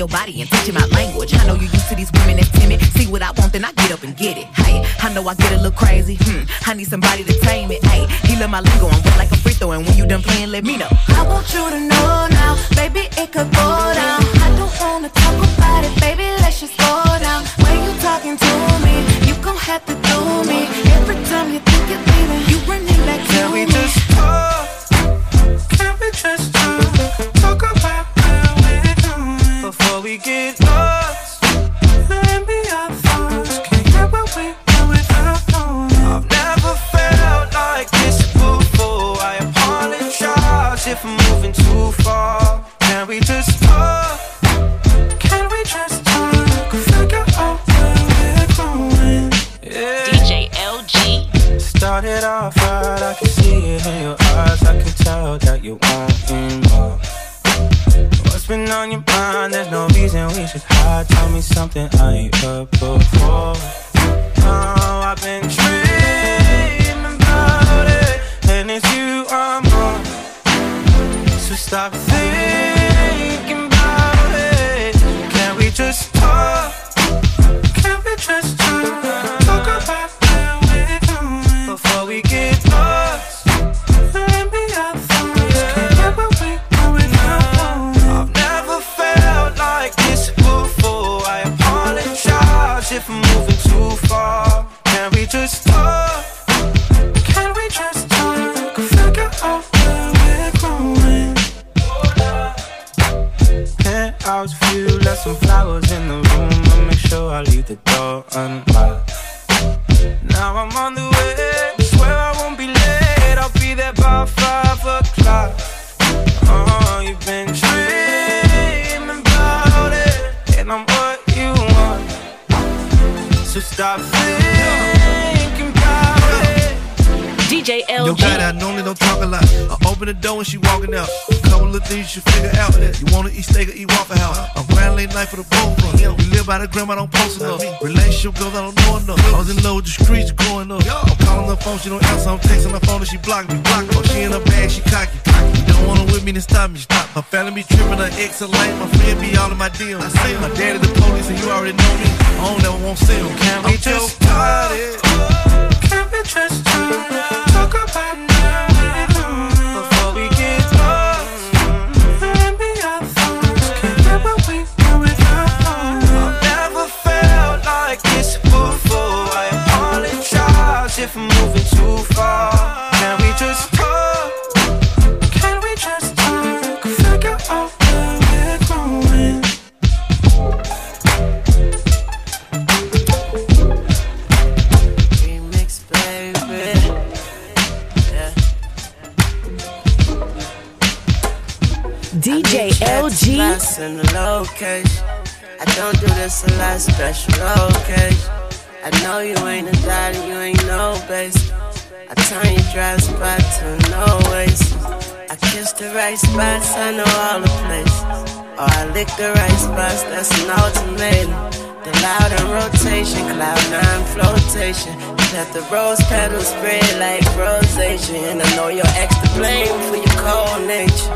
Your body and teach him my language. I know you used to these women that's timid. See what I want, then I get up and get it. Hey, I know I get a little crazy. Hmm, I need somebody to tame it. Hey, he love my lingo. I'm wet like a free throw, and when you done playing, let me know. I want you to know this a special occasion. I know you ain't a daddy, you ain't no base. I turn your dry spot to no waste. I kiss the right spots, I know all the places. Or I lick the right spots, that's an ultimatum. The loud in rotation, cloud nine flotation. Let the rose petals spread like rosation. And I know your ex to blame for your cold nature.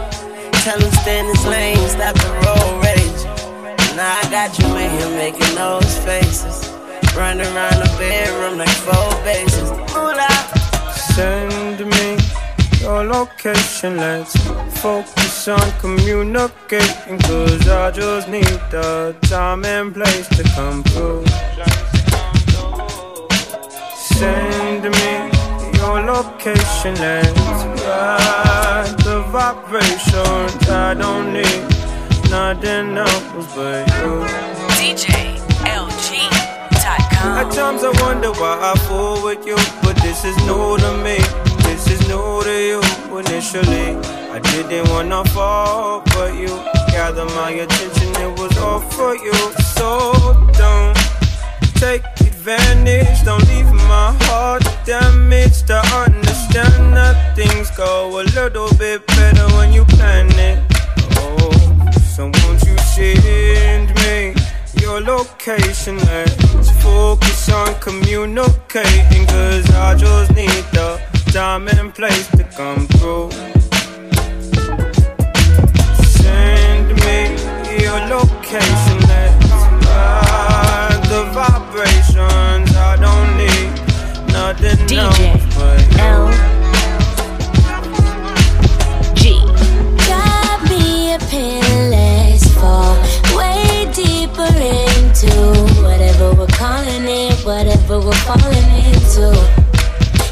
Tell him stand his lane, stop the road rage. Now I got you in here making those faces. Run around the bedroom like four bases. Ooh. Send me your location. Let's focus on communicating. Cause I just need the time and place to come through. Send me your location. Let's ride the vibrations. I don't need nothing else but you. DJ LG.com. At times I wonder why I fool with you, but this is new to me. This is new to you. Initially, I didn't wanna fall, but you gathered my attention. It was all for you, so don't take advantage. Don't leave my heart damaged. I understand that things go a little bit better when you plan it. Oh, so won't you send me your location? Let's focus on communicating. Cause I just need the time and place to come through. Send me your location. Let's ride the vibrations. I don't need nothing DJ. else. calling it whatever we're falling into.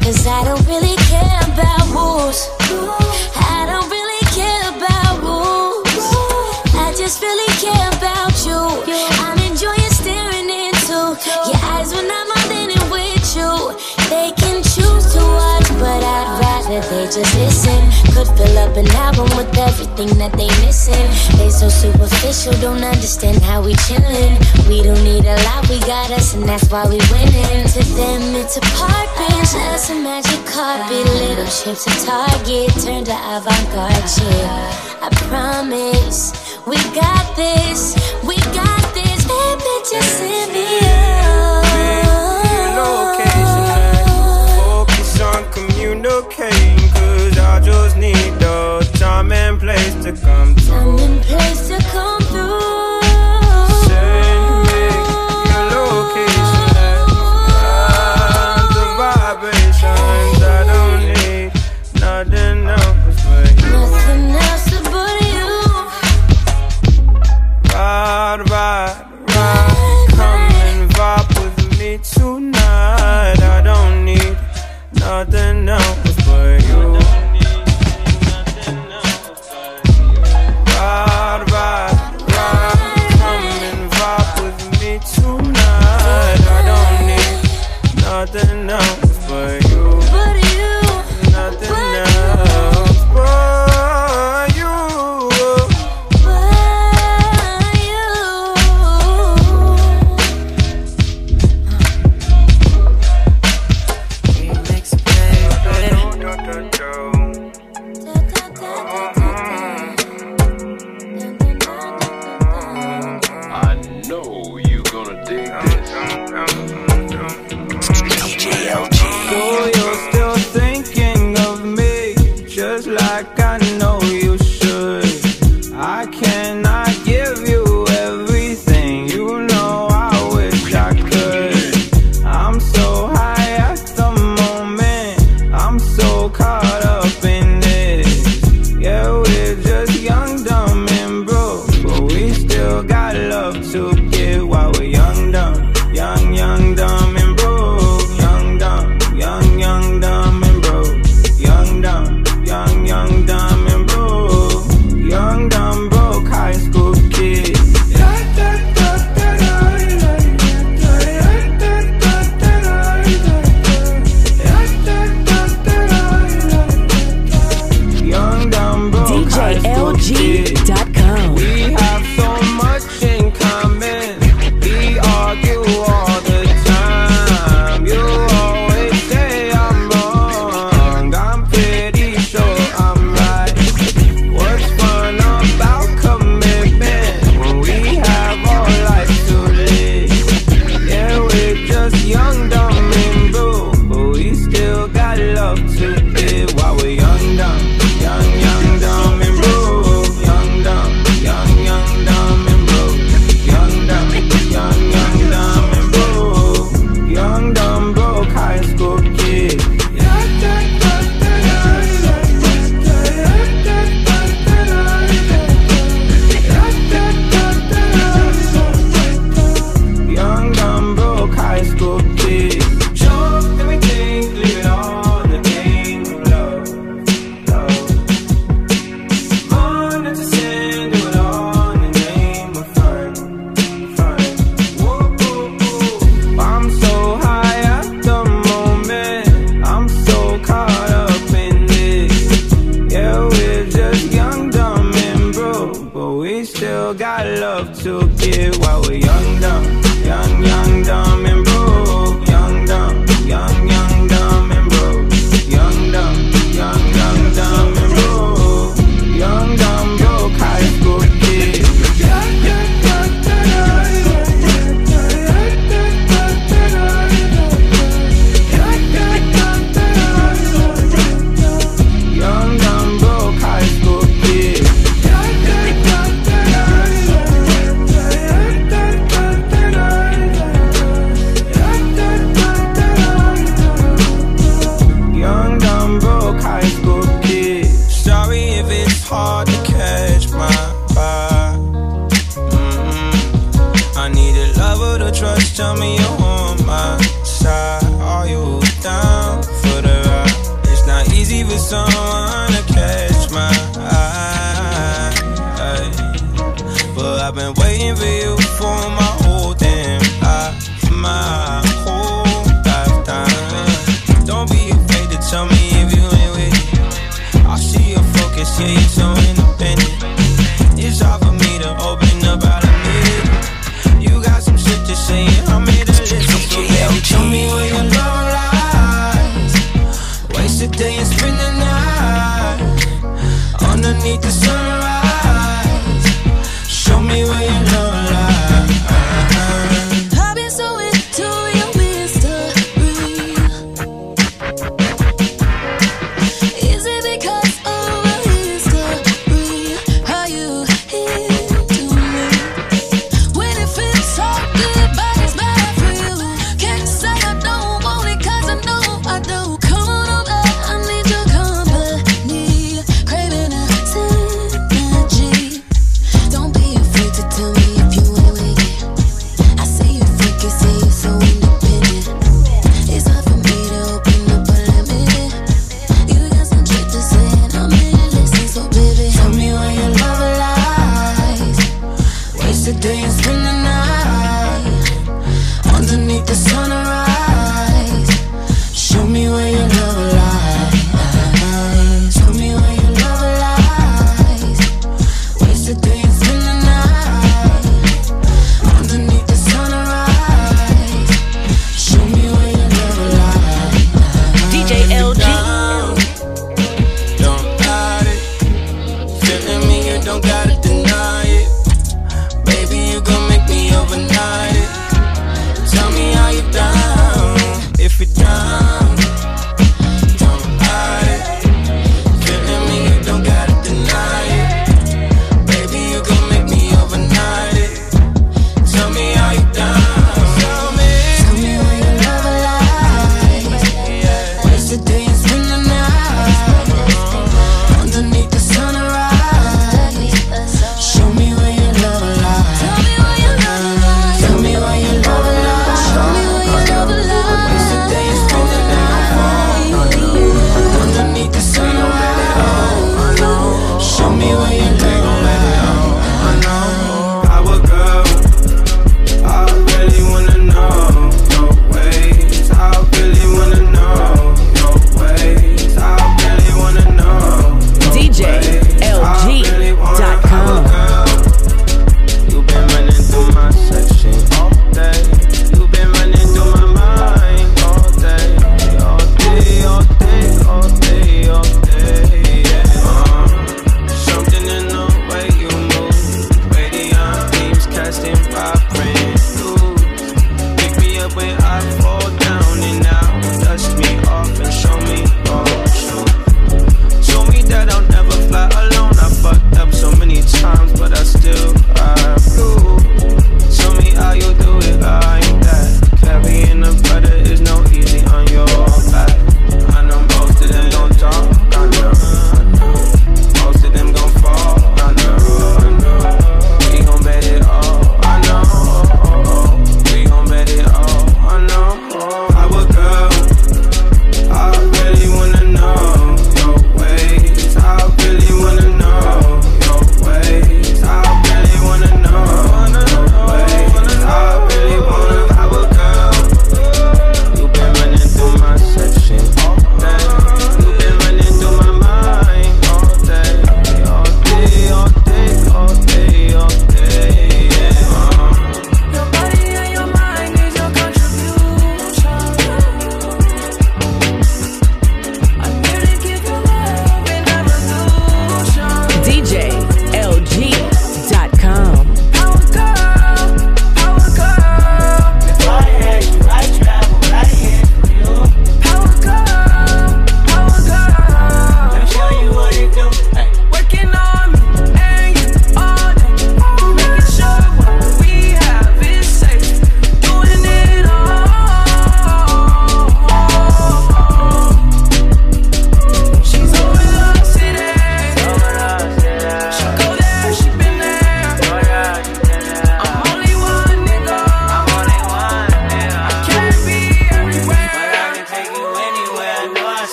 Cause I don't really care about rules. I don't really care about rules. I just really care could fill up an album with everything that they missing. They so superficial, don't understand how we chillin'. We don't need a lot, we got us, and that's why we winning. To them, it's a park bench, us a magic carpet. Little chips to Target turned to avant-garde shit. I promise, we got this, we got this. Bad bitches envious.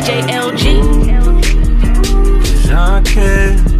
DJ LG. do.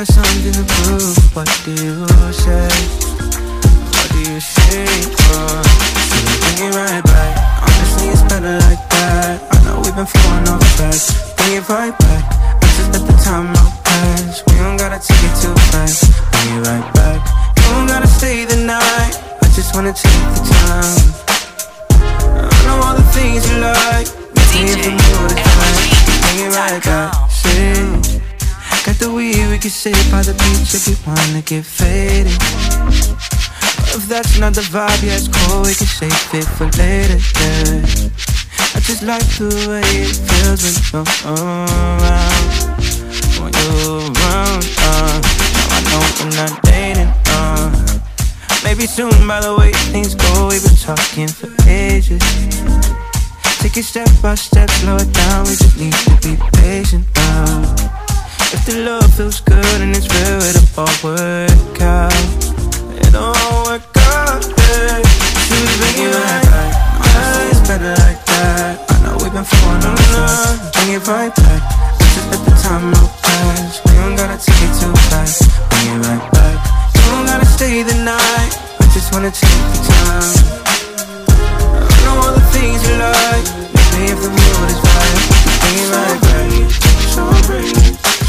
Got something to prove. What do you say? What do you say? Oh, so you bring it right back. Honestly, it's better like that. I know we've been falling off track. Bring it right back. I just let the time out pass. We don't gotta take it too fast. Bring it right back. You don't gotta stay the night. I just wanna take the time. I know all the things you like. Maybe if the mood is bring it right back. Say, the weed, we can sit by the beach if we wanna get faded. If that's not the vibe, yeah, it's cool, we can save it for later, yeah. I just like the way it feels when you're around. When you're around, uh. Now I know we're not dating, uh. Maybe soon, by the way things go, we've been talking for ages. Take it step by step, slow it down, we just need to be patient, uh. If the love feels good and it's real, it'll all work out. It'll all work out, yeah. Should bring it right back. Honestly, it's better like that. I know we've been falling on the Bring it right back. Just let the time out pass. We don't gotta take it too fast. Bring it right back. You don't gotta stay the night. I just wanna take the time. I know all the things you like. Maybe if the mood is right, bring it right back. So bring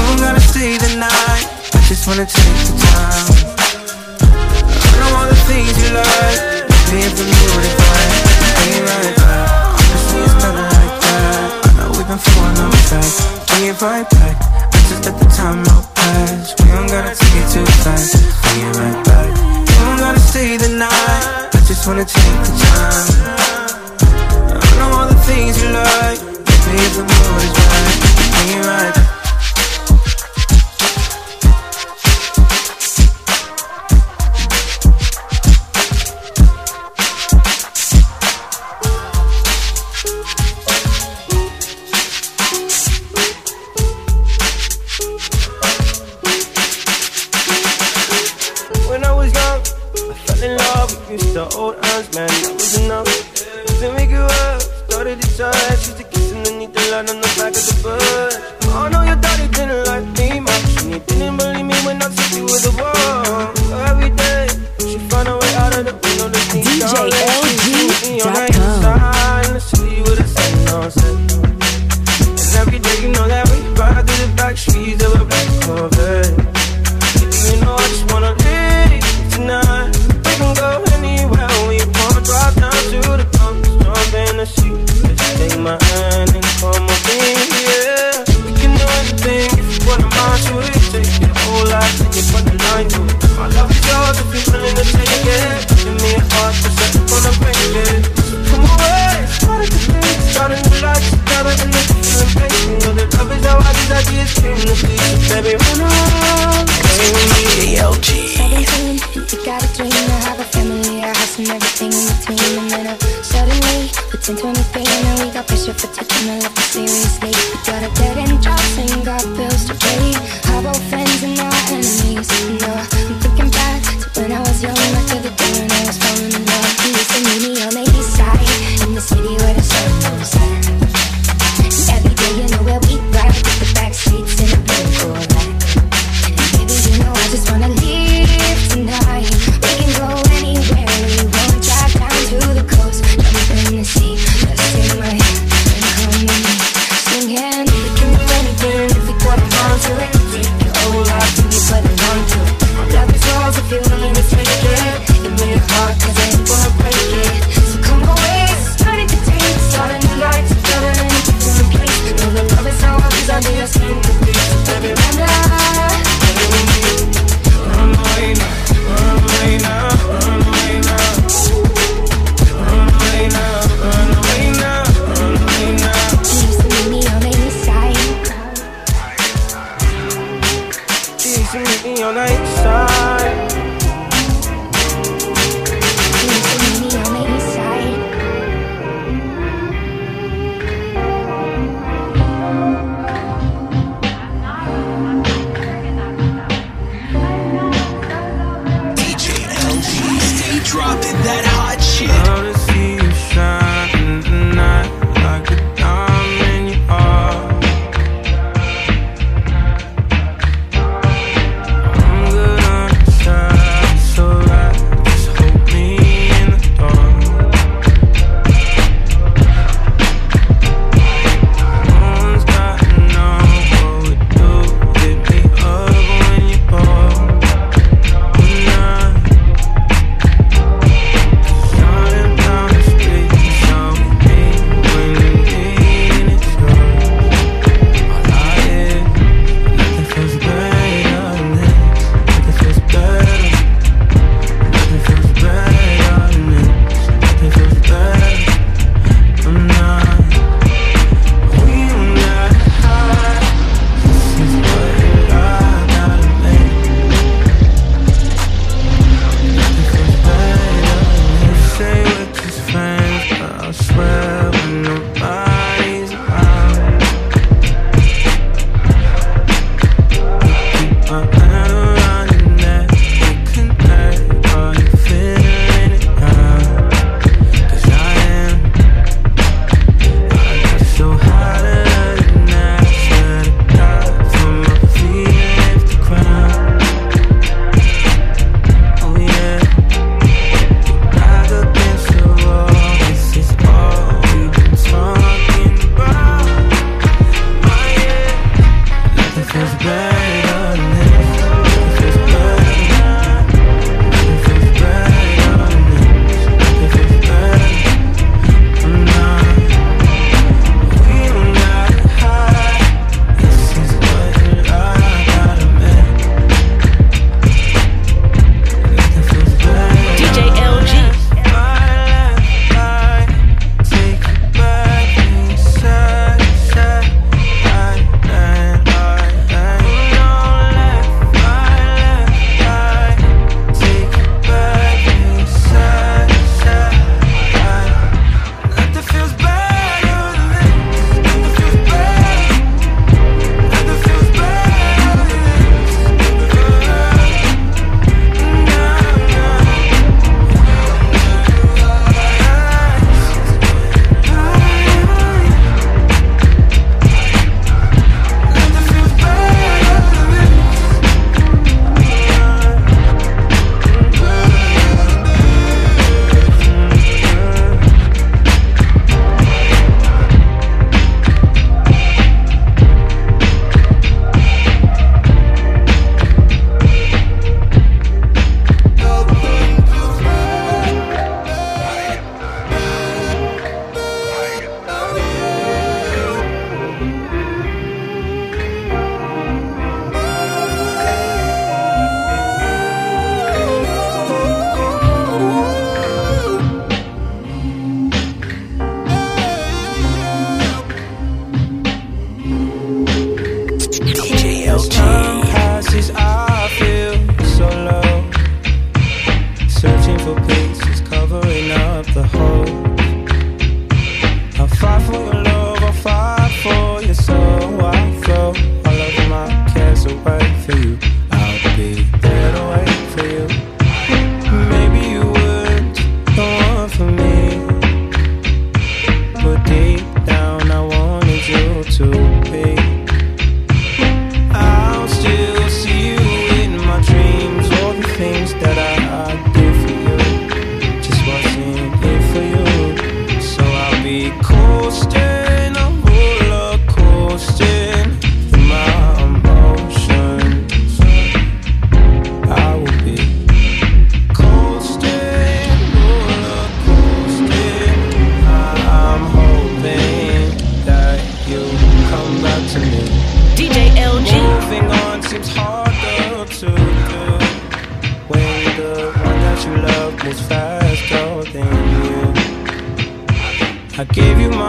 Don't gotta stay the night. I just wanna take the time. I know all the things you like. If the mood is right. It back. Honestly, it's better like that. I know we've been falling off track. It right back. I just let the time out pass. We don't gotta take it too fast. It right back. You don't gotta stay the night. I just wanna take the time. I know all the things you like. Maybe the mood is right. It right back. Fell in love with used to old hands, man, that was enough. Then we grew up, started to touch, used to kiss underneath the light on the back of the bus. Oh no, your daddy didn't like me much, and he didn't believe me when I said you were the. So every day, she found a way out of the window to sneak DJ down, let LG me see on the dot com. in the city with a sun on set. And every day, you know that we ride through the back streets of a black Corvette. The sea. Just take my hand and come with me, yeah. We can do anything if you wanna mind to it. Take your whole life and you put the line to it. My love is yours if you're willing to take it. Give me a heart to set on a it. So come away, start a good thing. Start a new life together in the feeling. You know that love is how I came to be. So baby, run on. 10, 23, and we got pressure for taking our life seriously.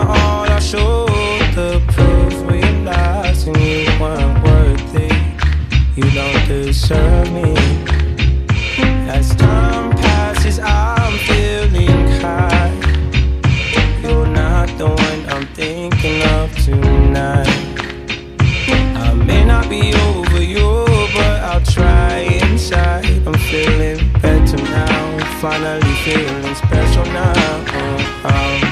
all I showed to prove we lost, and you weren't worthy. You don't deserve me. As time passes, I'm feeling high. You're not the one I'm thinking of tonight. I may not be over you, but I'll try inside. I'm feeling better now. Finally feeling special now. Oh, oh.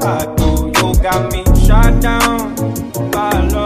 Hot I. You got me shot down Follow.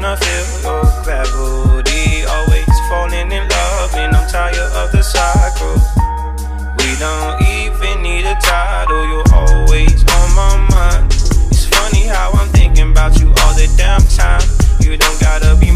tryna feel your gravity. Always falling in love, and I'm tired of the cycle. We don't even need a title, you're always on my mind. It's funny how I'm thinking about you all the damn time. You don't gotta be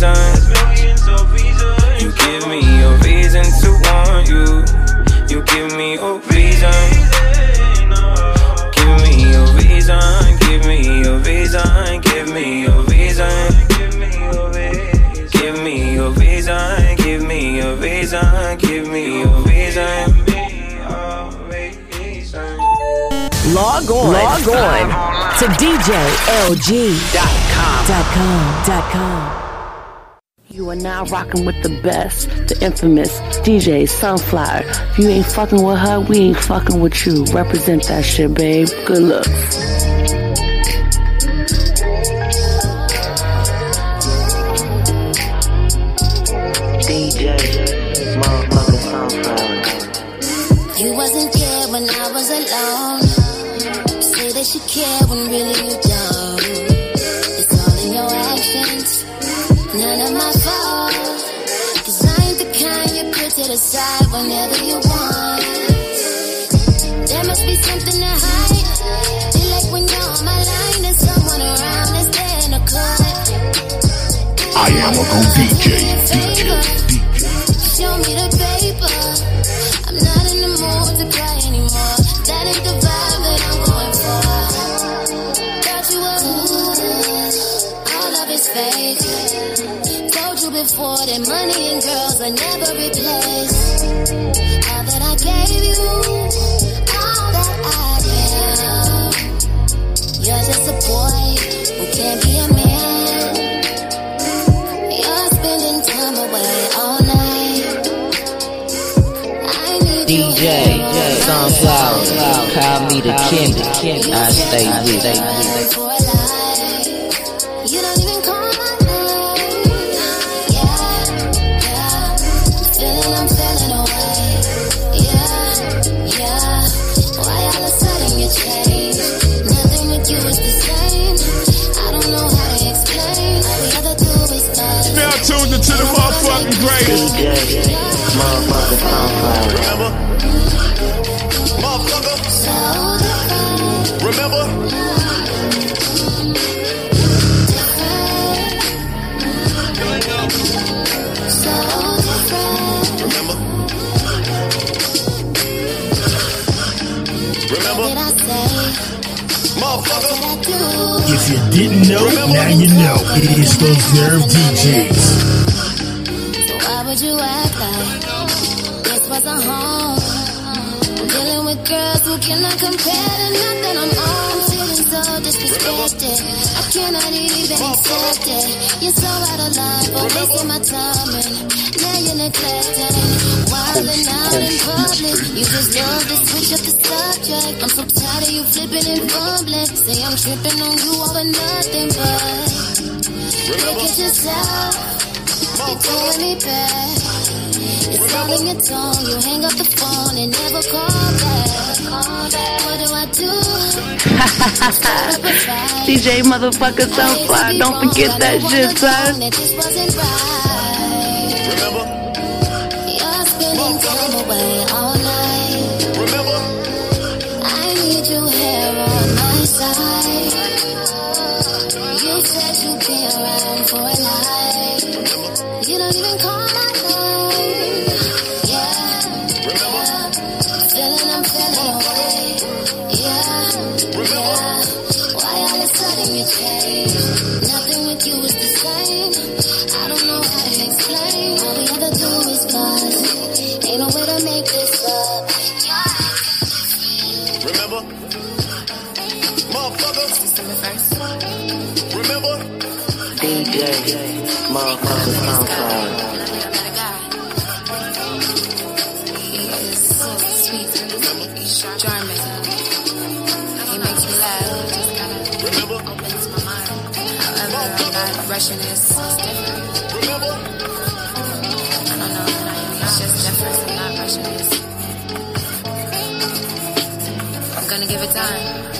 millions reasons. You give me a reason to want you. You give me a reason. Give me a reason. Give me a reason. Give me a reason. Give me a reason. Give me a reason. Give me a reason. Give me a reason. Log on. Log on to DJLG.com. Dot com. Dot com. Are now rocking with the best, the infamous DJ Sunflower. If you ain't fucking with her, we ain't fucking with you. Represent that shit, babe. Good looks. I am a go DJ. Show me the paper. I'm not in the mood to cry anymore. That ain't the vibe that I'm going for. Thought you were good. All of it's fake. Told you before that money and girls are never replaced. Ever do is fight. Now tuned into the motherfucking greatest. DJ, motherfucker Sunflower. Remember? Motherfucker. Did I do? If you didn't know, now you know. It is those Nerve DJs. So why would you act like this was a home? I'm dealing with girls who cannot compare to nothing I'm on. So disrespected. I cannot even accept it. You're so out of line for wasting my time and now you're neglecting. Wilding out in public, you just love to switch up the subject. I'm so tired of you flipping and fumbling. Say I'm tripping on you over nothing but look at yourself. You're doing me bad. It's all your tone. You hang up the phone and never call back. What do I do? DJ motherfucker Sunflower. Don't forget that shit, son. That this wasn't right. You're spending time away This. It's different. I don't know. It's just different. I'm not rushing this. I'm gonna give it time.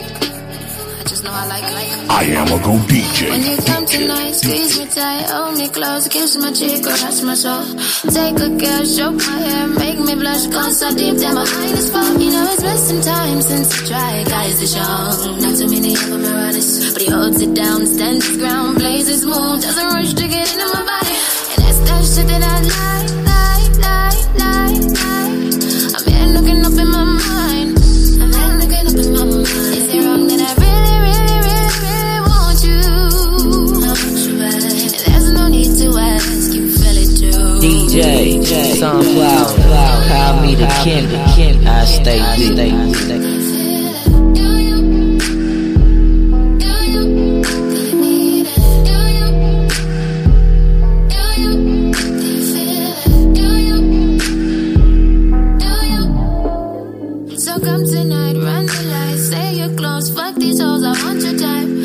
I just know I like like. I am a go DJ. When you come tonight, squeeze me tight, hold me close, kiss my cheek, caress my soul. Take a girl, stroke my hair, make me blush, gone so deep that my mind is full. You know it's been some time since I tried, guys is young. Not too many of them are honest, but he holds it down, stands his ground, blazes moon, doesn't rush to get into my body. And that's that shit that I like, like, like, like, like. I'm here looking up in my mind. DJ, Sunflower, call me the king. I stay with. So come tonight, run the lights, say you're close, fuck these hoes, I want your time.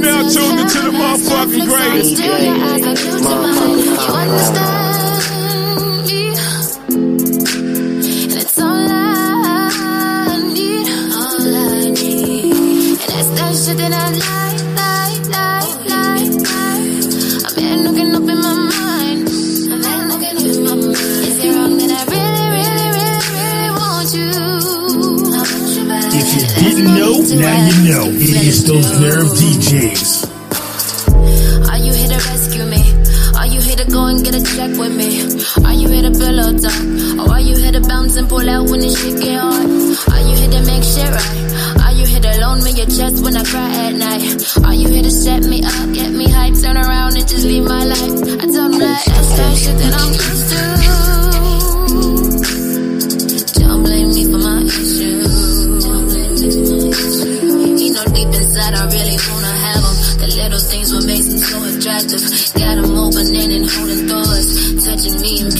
Now till tuned into the motherfucking on, greatest. Still your eyes like you to mine. You understand now you know. It is those nerve DJs. Are you here to rescue me? Are you here to go and get a check with me? Are you here to pillow talk? Or are you here to bounce and pull out when the shit get hard? Are you here to make shit right? Are you here to loan me your chest when I cry at night? Are you here to set me up, get me hype, turn around and just leave my life? I tell them that that's that shit that I'm used to.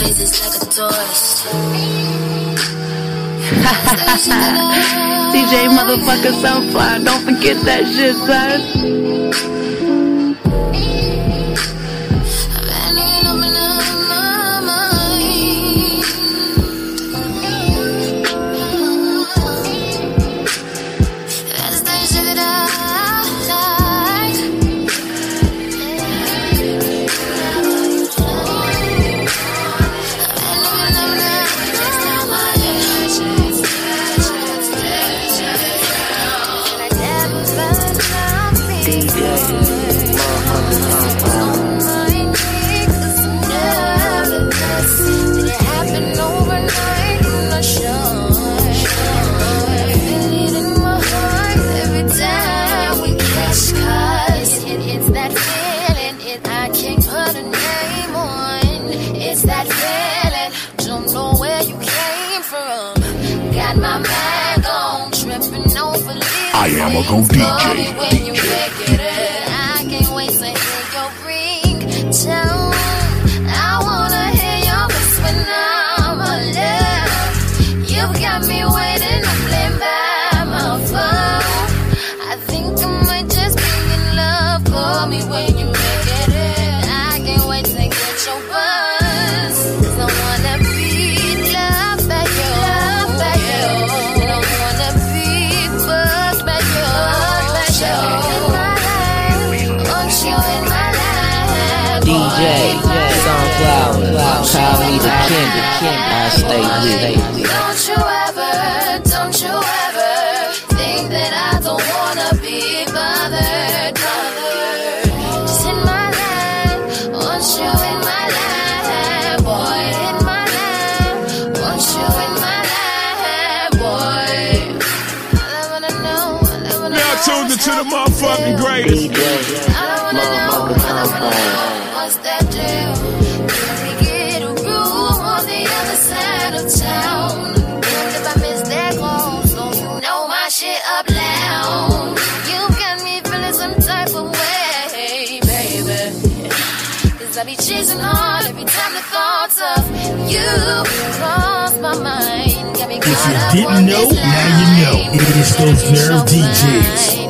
Places like a. DJ motherfucker Sunflower, don't forget that shit, son. Go DJ. The. I stay with. Don't you ever, don't you ever think that I don't wanna be bothered, bothered. Just in my life, want you in my life, boy, in my life, want you in my life, boy. All I wanna know, all I wanna Now tuned into the motherfucking greatest. What's that deal? I be chasing hard every time the thoughts of you cross my mind. Got me If you didn't know, now you know. It is those nerve DJs.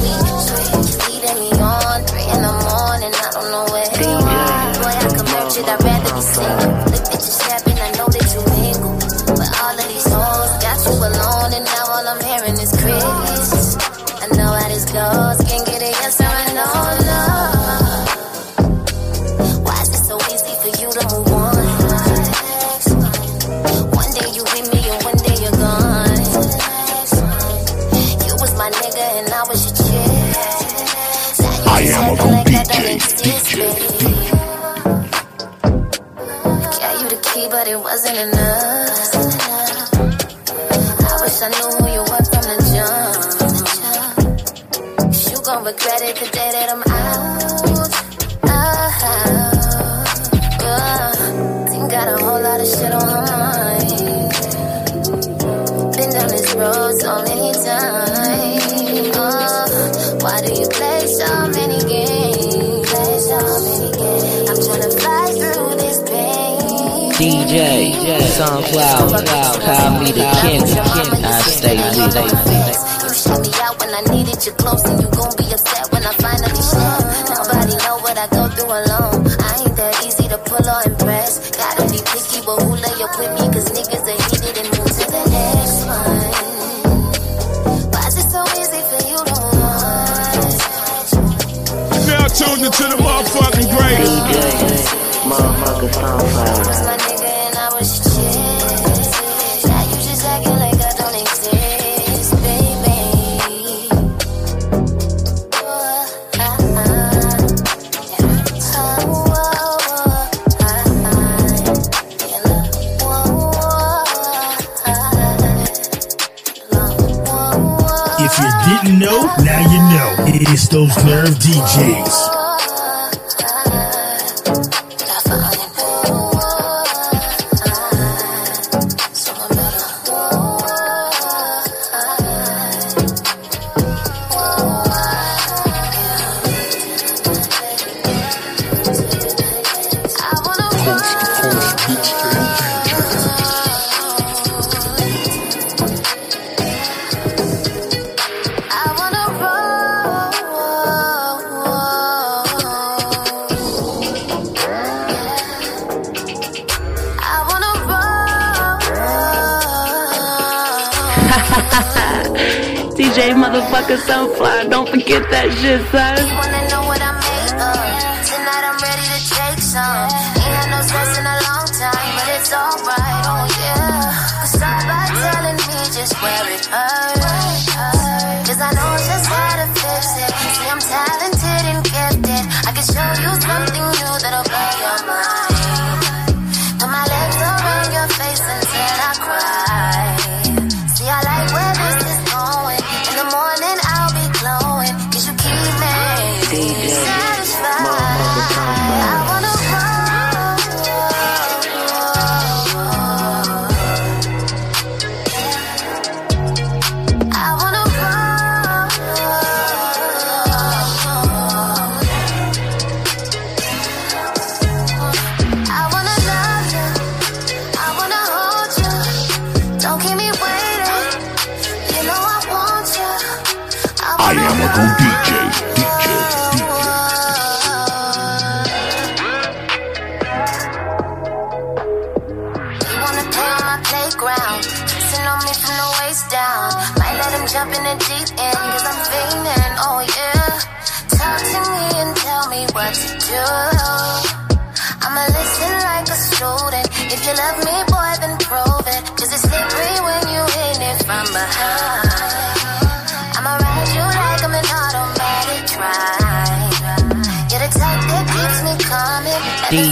I'm uh-huh. of this road so many times. Uh, why do you play so many games? DJ, Sunflower, call me the king. I stay with it. You shut me out when I needed you close and you tuned into the motherfucking greatest. those nerve DJs. que estás a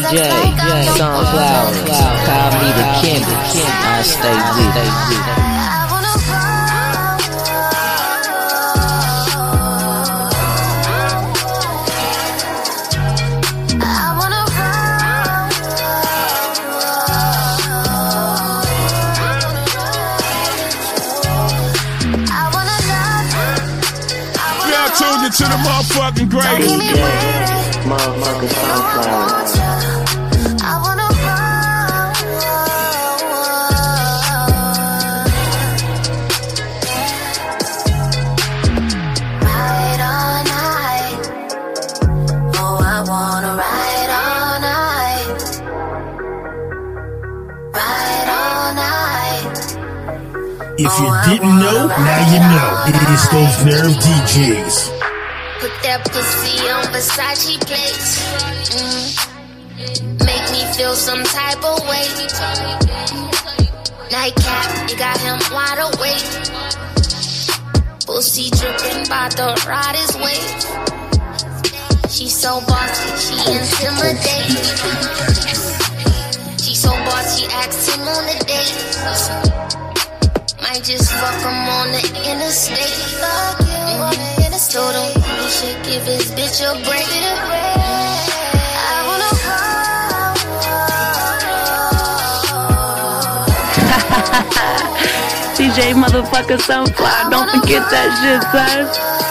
DJ, Sunflower, call me the Kimby. I stay with it. tuned into the motherfucking grave. Motherfucking sunflower. If you didn't know, now you know. It's those nerve DJs. Put that pussy on Versace plates. Mm. Make me feel some type of way. Nightcap, you got him wide awake. Pussy dripping, by the ride his wave. She so bossy, she intimidate. She so bossy, asked him on the date. Might just fuck him on the interstate. Fuck you mm, on the interstate. Told him should give bitch a break. I wanna DJ motherfucker Sunflower, don't forget that shit, son.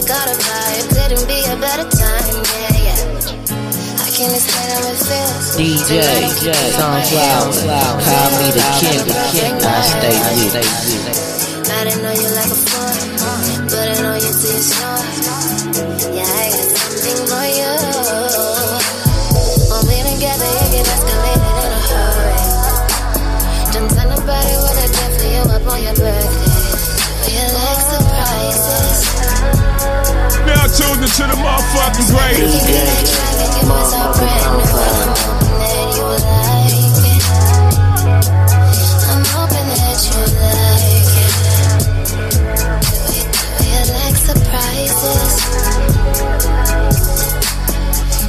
Finally got a vibe, couldn't be a better time, yeah, yeah. I can't explain how it feels. DJ, Sunflower, call me the king. I stay with it. I didn't know you like a We like surprises.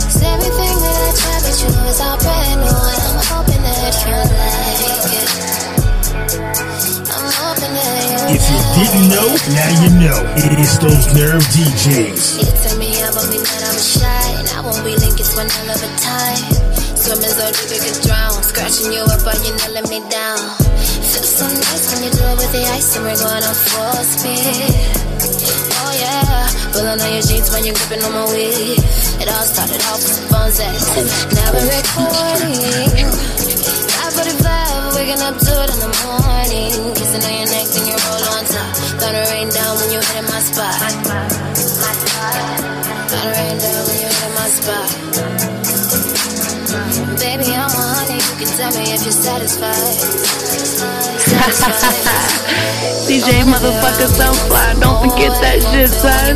'Cause everything that I try with you is all brand new, and I'm hoping that you like it. I'm hoping that you If you didn't know, now you know. It's those nerve DJs. One hell of a time. Swimming so deep you could drown. Scratching you up while you're nailing me down. Feels so nice when you do it with the ice and we're going on full speed. Oh yeah, pulling on your jeans when you're gripping on my weed. It all started off with some fun sex. Never recording. 545, waking up to it in the morning. Kissing on your neck, then you roll on top. Gonna rain down when you hit my spot. Gonna rain down when you hit my spot. Baby, I'm a honey. You can tell me if you're satisfied. DJ motherfucker Sunflower, don't forget that shit, son.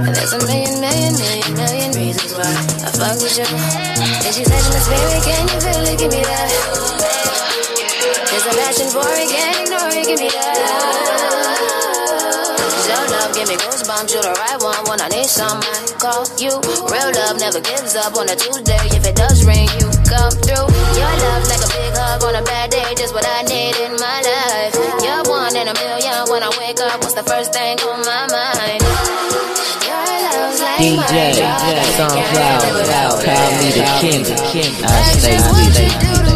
And there's a million, million, million, million reasons why I fuck with you. And she said in the spirit, can you feel it? Give me that. There's a passion for it, can't ignore it. Give me that. Your love give me goosebumps, you're the right one when I need some. I call you. Real love never gives up on a Tuesday. If it does ring, you come through. Your love like a big hug on a bad day, just what I need in my life. You're one in a million when I wake up. What's the first thing on my mind? Your love's like DJ, my drug, I can't Sunflower, live without call me the king, the king. I stay with it.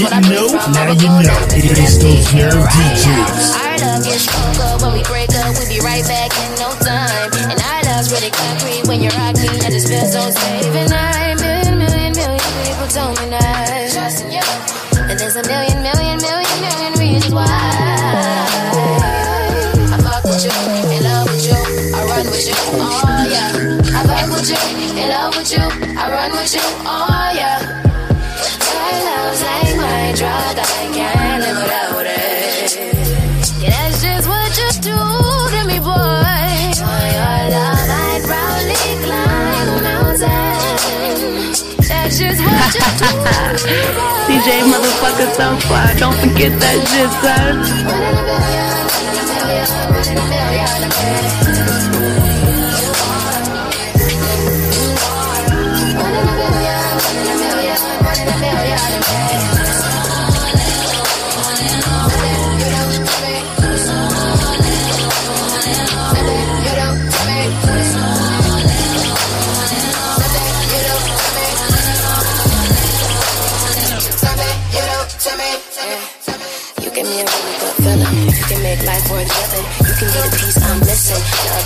Didn't know, now you know. It is those nerve DJs. Our love gets stronger when we break up. We be right back in no time. And our love's really concrete when you rock me. I just feel so safe. And I, million, million, million people told me not. Trusting you. And there's a million, million, million, million reasons why. I fuck with you, in love with you, I run with you, oh yeah. I fuck with you, in love with you, I run with you, oh yeah. Your love's like my drug, I can't live without it. Yeah, that's just what you do to me, boy. For your love, I'd proudly climb a mountain. That's just what you do to me, boy. DJ motherfucker Sunflower, don't forget that shit, son.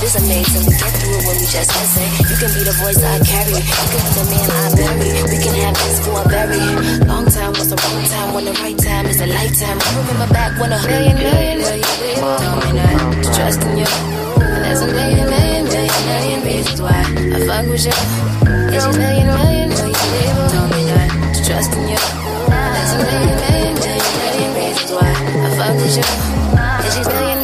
Is amazing. We get through it when we just listen. You can be the voice I carry. You can be the man I marry. We can have this for a very long time. What's the wrong time when the right time is a lifetime? I remember back when a million, million, million people trust in you. And there's a million, million, million, million reasons why I fuck with you. There's a million, million, million people told me not to trust in you. There's a million, million, million, million reasons why I fuck with you. There's a million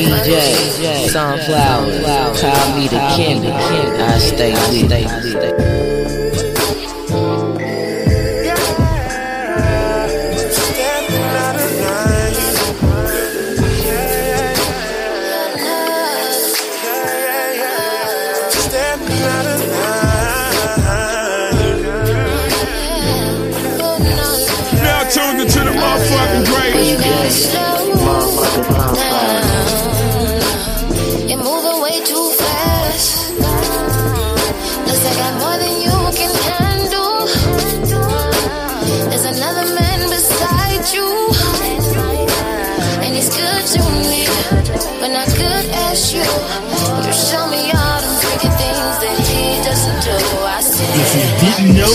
DJ, Sunflower, call me the king. I stay with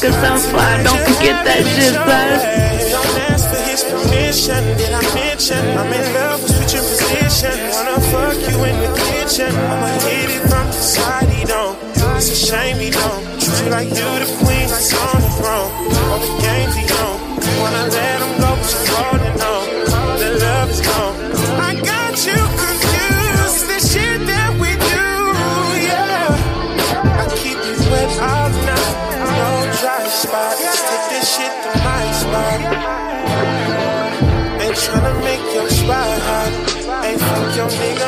Cause I'm fly, Don't forget that shit, fly. Don't ask for his permission. Did I mention I'm in love with switching positions? Wanna fuck you in the kitchen? I'ma hit it from the side. He don't. It's a shame he don't. Treat like you the queen, like Sony. ride. Hey, fuck your nigga.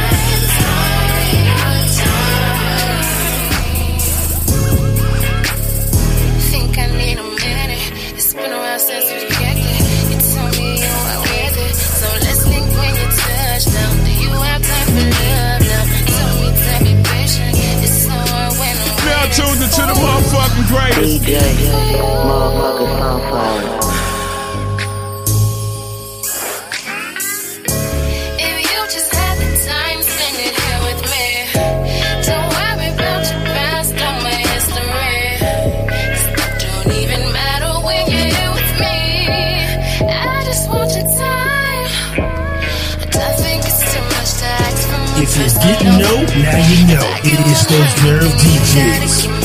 tuned into the motherfucking greatest. DJ, sunflower. If you didn't know, now you know. It is those girl DJs.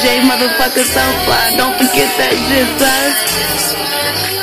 DJ motherfucker so fly. Don't forget that shit, son.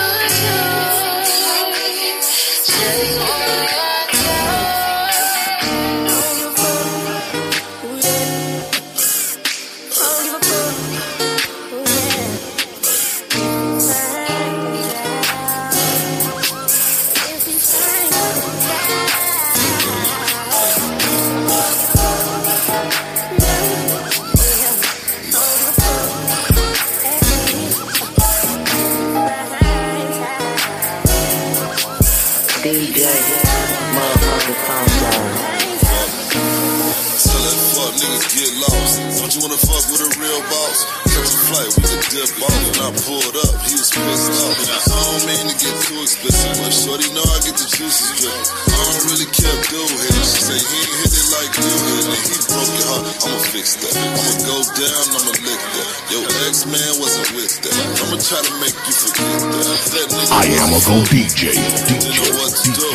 I am a go DJ. you know what to do.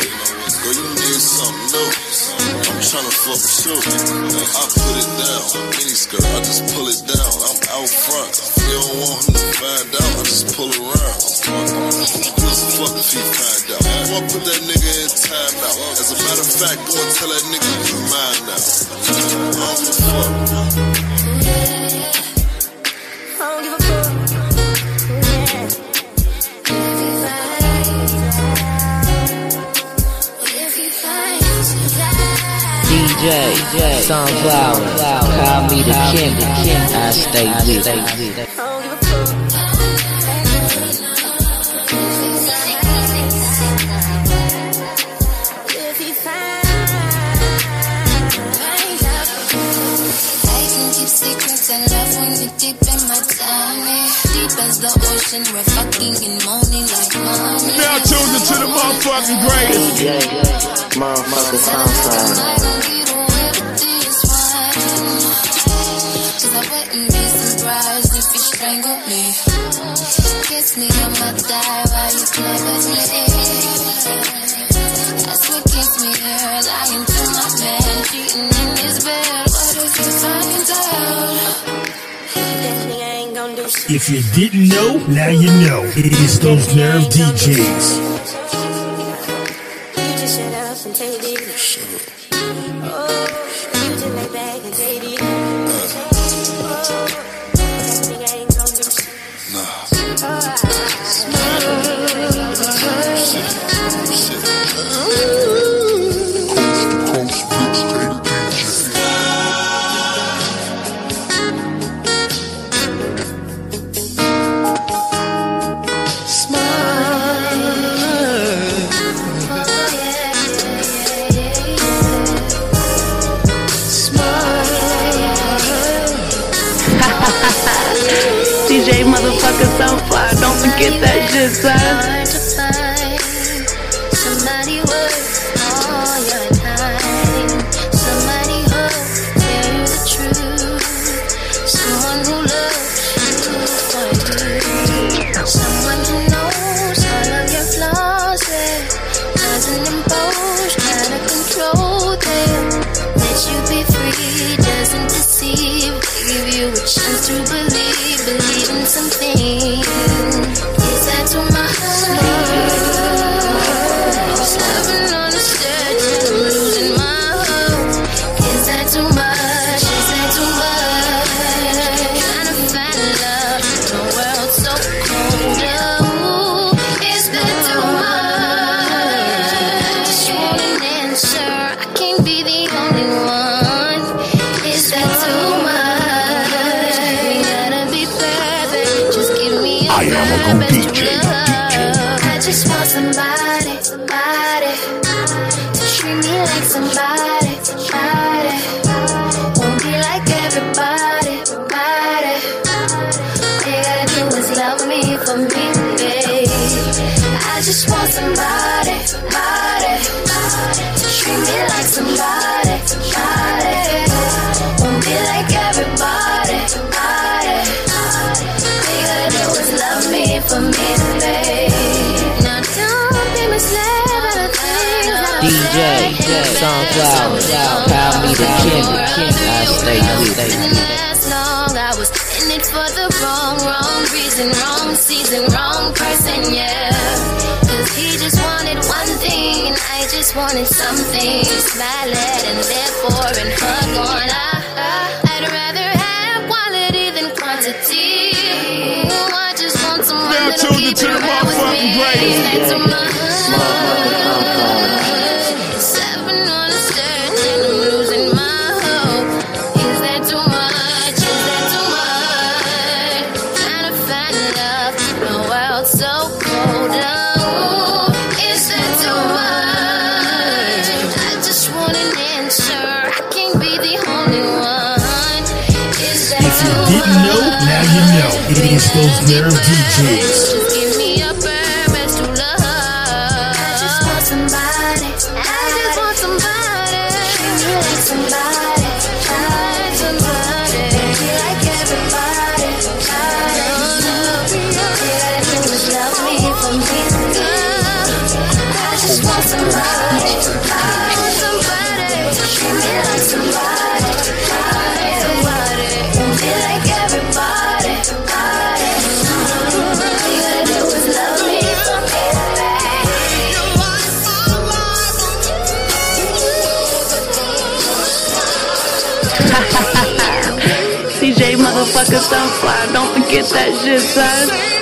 You need something new. I'm tryna fuck with you. I put it down. Mini skirt, I just pull it down. I'm out front. If you don't want him to find out, I just pull around. Fuck if he find out. I'm gonna put that nigga in timeout. As a matter of fact, go and tell that nigga you now. Fuck. DJ, Sunflower, call me the king. I stay with it. I can keep secrets and love when you're deep in my tummy. Deep as the ocean, we're fucking and moaning like money. Now tuned into the motherfucking greatest. DJ, motherfucker Sunflower. Me. Kiss me my thigh while you play with me. Me lying to my man, cheating in his bed. What if he finds out? If you didn't know, now you know. It is those Nerve DJs. Sunflower, that shit, son. Just want somebody, somebody to treat me like somebody, somebody. Won't be like everybody, everybody. All you gotta do is love me for me, babe. Now don't be misled by the things I DJ, Sunflower, call me the king. I stay with it. long. I was in it for the wrong, wrong reason, wrong season, wrong person, yeah. He just wanted one thing, and I just wanted something. Smile at and therefore and hug on. I, I'd rather have quality than quantity. Ooh, I just want someone Now that'll tuned keep it the with me. That's a those damn DJs. Cause I'm fly. Don't forget that shit, son.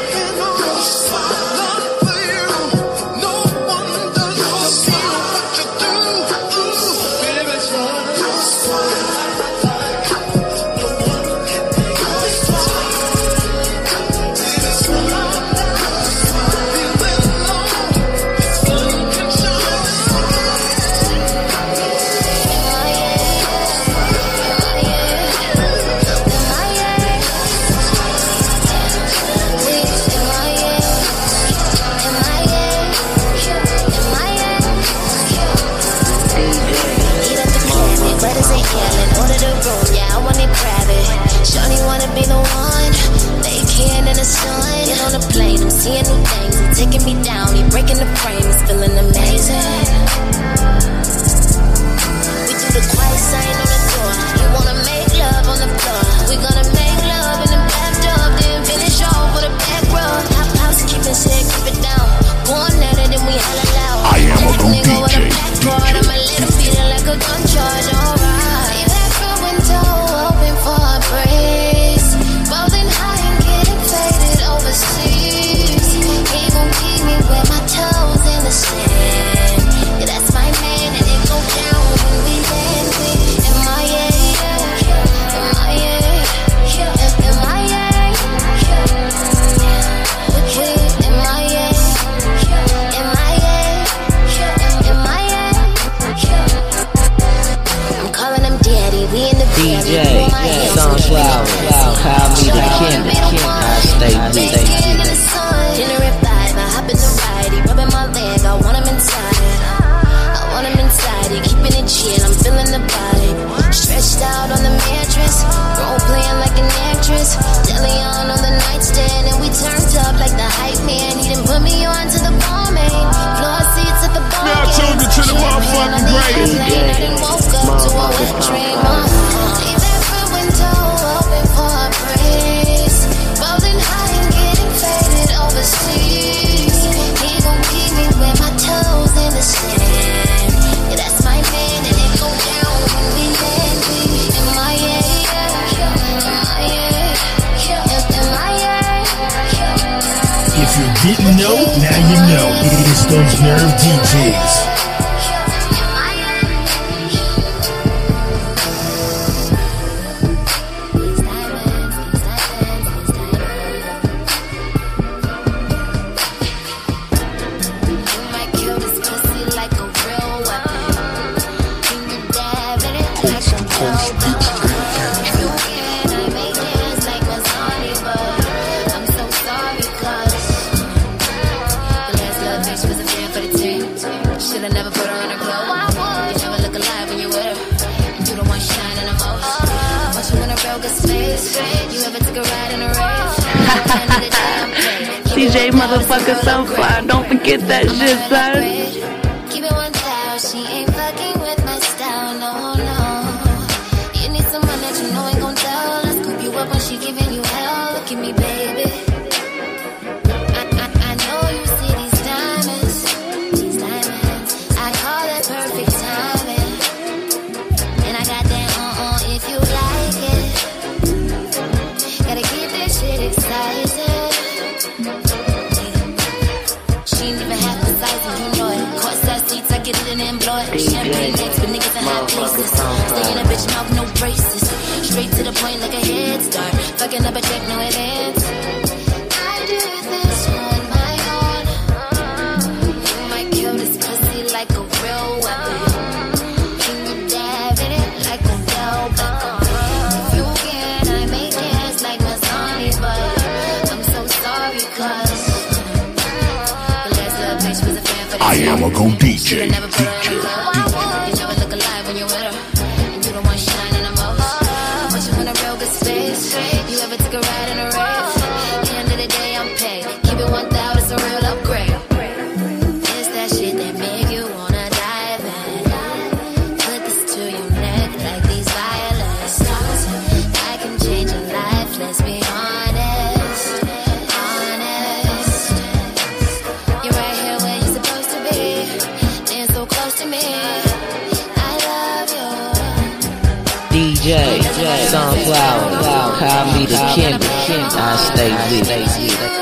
Call me the king. I stay with it.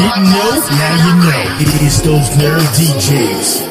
Didn't know, now you know. It's those nerve DJs.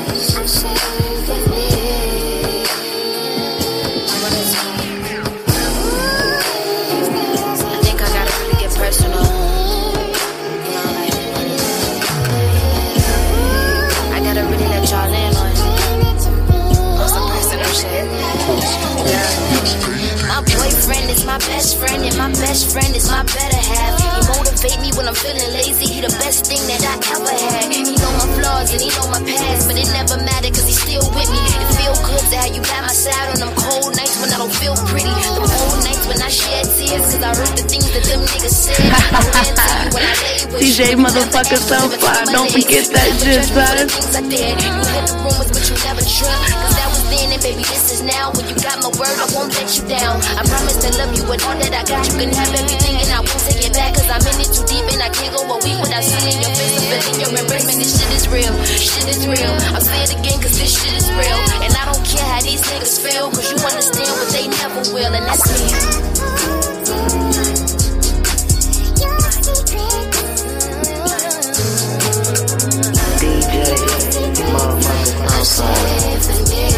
Is my best friend, and my best friend is my better half. He motivate me when I'm feeling lazy. He the best thing that I ever had. He know my flaws and he know my past, but it never matter cause he's still with me. It feel good to have you by my side on them cold nights when I don't feel pretty. Them cold nights when I shed tears cause I heard the things that them niggas said. I ran to you when I lay with DJ motherfucker Sunflower, don't forget that shit, son. Things I did. You heard the rumors, but you never tripped. Cause that was then, and baby, this is now. When you got my word, I won't let you down. I promise to love you with all that I got. You can have everything, and I won't take it back. Cause I'm in it too deep, and I can't go a week without seeing your face. Feeling your embrace, man. This shit is real. Shit is real. I'll say it again, cause this shit is real. And I don't care how these niggas feel, cause you understand what they never will, and that's me. Have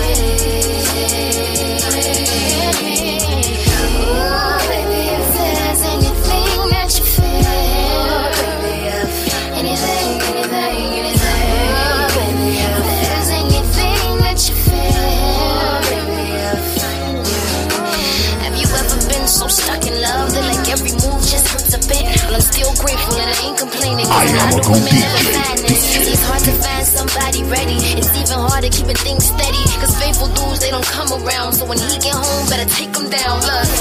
I am a know go women never DJ, find this. It's hard to find somebody ready. It's even harder keeping things steady. Cause faithful dudes, they don't come around. So when he get home, better take him down. Look,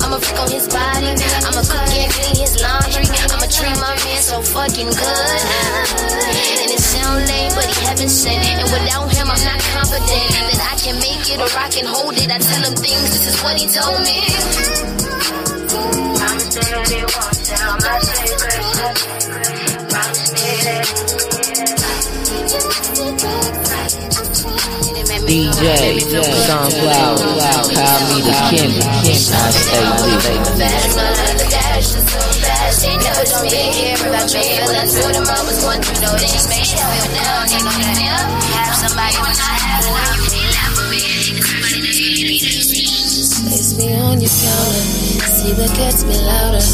I'ma freak on his body. I'ma cook and clean his laundry. I'ma treat my man so fucking good. And it sound lame, but he heaven sent. And without him, I'm not confident that I can make it or I can hold it. I tell him things, this is what he told me. Promise that he won't tell my secrets. That. DJ, Sunflower, call me the Kendrick. I stay with you you that somebody when I have one. You feel that me. Place me on your counter. See what gets me louder.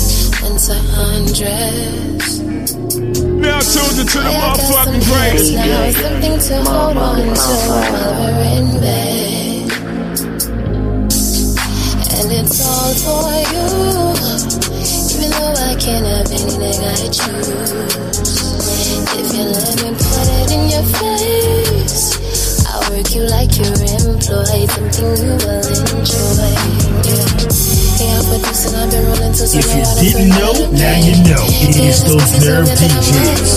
Once I undress. Now tuned into the motherfucking greatest. Now something to hold on to while we're in bed. And it's all for you. Even though I can't have anything I choose. If you let me put it in your face, I'll work you like you're employed. Something you will enjoy. Yeah. Yeah, producing, I've been rolling till If you didn't know, now you know. It is those nerve DJs.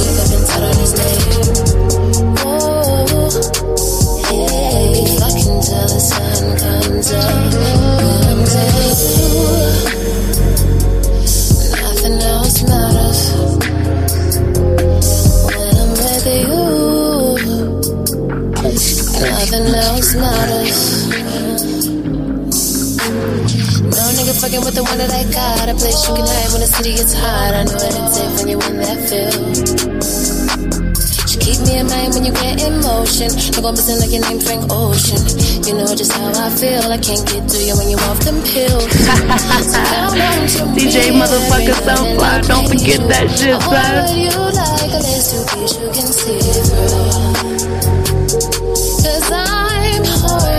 not us. No nigga fucking with the one that I got. A place you can hide when the city gets hot. I know that it's safe when you in that field. Keep me in mind when you get in motion. I go missing like your name Frank Ocean. You know just how I feel. I can't get to you when you off them pills. so DJ motherfucker, so fly. Don't forget you. that shit, son. Cause I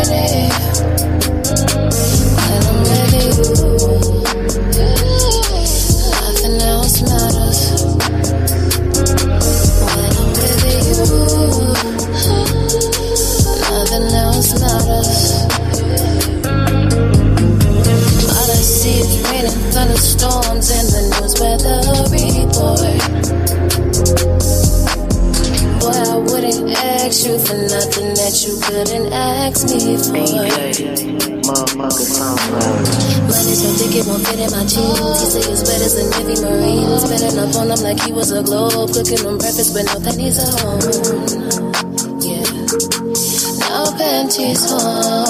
horny. For nothing that you couldn't ask me for. Motherfucker Sunflower. Money so thick it won't fit in my jeans. He say it's wet as a Navy Marine. Spinning up on him like he was a globe. Cooking him breakfast with no pennies on. Yeah. No panties on.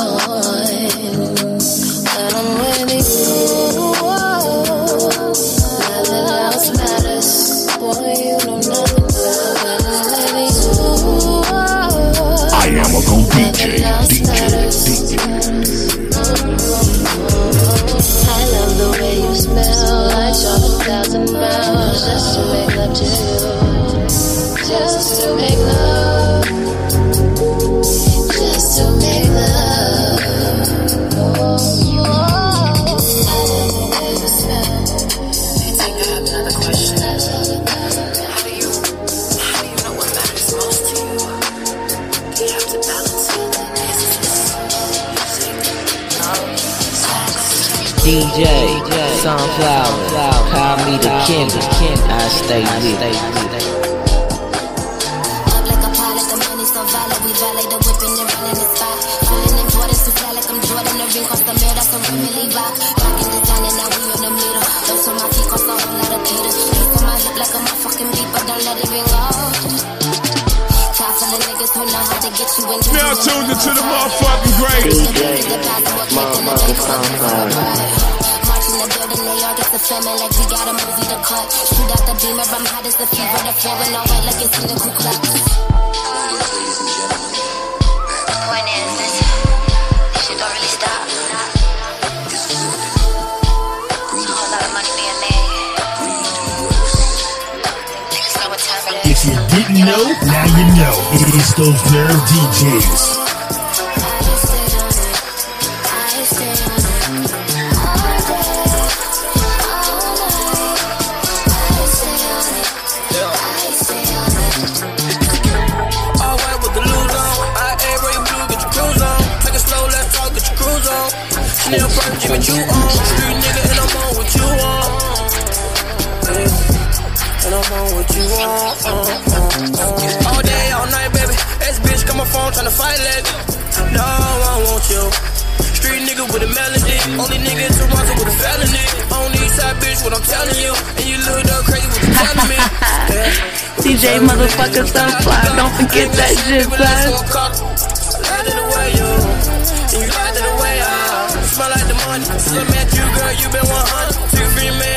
DJ, Sunflower, call me the Kendrick. I stay lit. Up like a pilot, the money so valid. We valet the whip and then the spot. Feeling important, so fly like I'm Jordan. The ring cost a mil, that's a real Rock. Rockin' design and now we in the middle. Those on my feet cost a whole lot of Peter. Look on my hip like a motherfucking beat, but don't let it ring off. Try for the niggas who know how to get you into Now tuned into the motherfucking greatest. Motherfucker Sunflower. March in the building, they all the filming like we got a movie to cut. Shoot out the beamer, I'm hot as the fever, the four and all white like it's in the Ku Klux. Point is, this shit don't really stop. A whole lot of money being made. Niggas know what time it If you didn't know, now you know. It's those nerve DJs. First, Jimmy Choo on. Street nigga, and I'm on what you want. And I'm on what you want. All day, all night, baby. Bitch got my phone fight No, I want you. Street nigga with a melody. Only nigga in Toronto with a felony. On the side, bitch, what I'm telling you. And you look up crazy what you telling me. DJ motherfucker Sunflower, don't forget that shit, son. punch. Still met you, girl, you been 100. Two free man.